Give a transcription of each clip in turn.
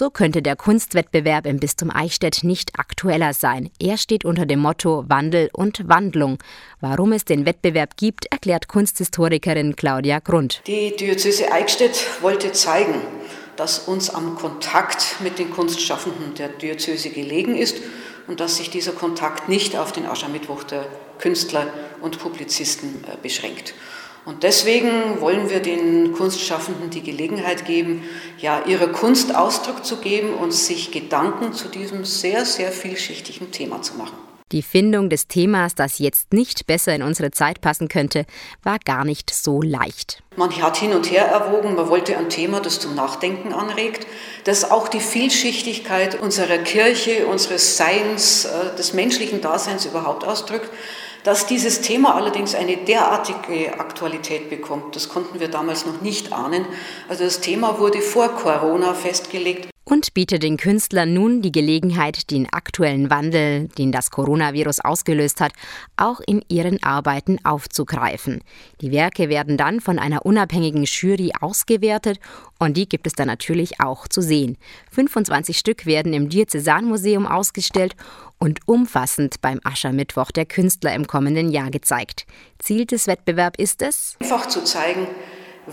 So könnte der Kunstwettbewerb im Bistum Eichstätt nicht aktueller sein. Er steht unter dem Motto Wandel und Wandlung. Warum es den Wettbewerb gibt, erklärt Kunsthistorikerin Claudia Grund. Die Diözese Eichstätt wollte zeigen, dass uns am Kontakt mit den Kunstschaffenden der Diözese gelegen ist und dass sich dieser Kontakt nicht auf den Aschermittwoch der Künstler und Publizisten äh, beschränkt. Und deswegen wollen wir den Kunstschaffenden die Gelegenheit geben, ja, ihrer Kunst Ausdruck zu geben und sich Gedanken zu diesem sehr, sehr vielschichtigen Thema zu machen. Die Findung des Themas, das jetzt nicht besser in unsere Zeit passen könnte, war gar nicht so leicht. Man hat hin und her erwogen, man wollte ein Thema, das zum Nachdenken anregt, das auch die Vielschichtigkeit unserer Kirche, unseres Seins, äh, des menschlichen Daseins überhaupt ausdrückt. Dass dieses Thema allerdings eine derartige Aktualität bekommt, das konnten wir damals noch nicht ahnen. Also das Thema wurde vor Corona festgelegt und bietet den Künstlern nun die Gelegenheit, den aktuellen Wandel, den das Coronavirus ausgelöst hat, auch in ihren Arbeiten aufzugreifen. Die Werke werden dann von einer unabhängigen Jury ausgewertet und die gibt es dann natürlich auch zu sehen. 25 Stück werden im Diözesanmuseum ausgestellt und umfassend beim Aschermittwoch der Künstler im kommenden Jahr gezeigt. Ziel des Wettbewerbs ist es, einfach zu zeigen,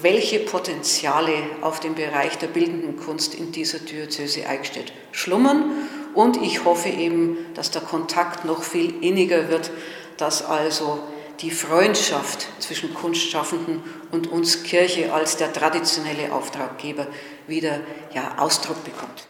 welche Potenziale auf dem Bereich der bildenden Kunst in dieser Diözese Eichstätt schlummern. Und ich hoffe eben, dass der Kontakt noch viel inniger wird, dass also die Freundschaft zwischen Kunstschaffenden und uns Kirche als der traditionelle Auftraggeber wieder ja, Ausdruck bekommt.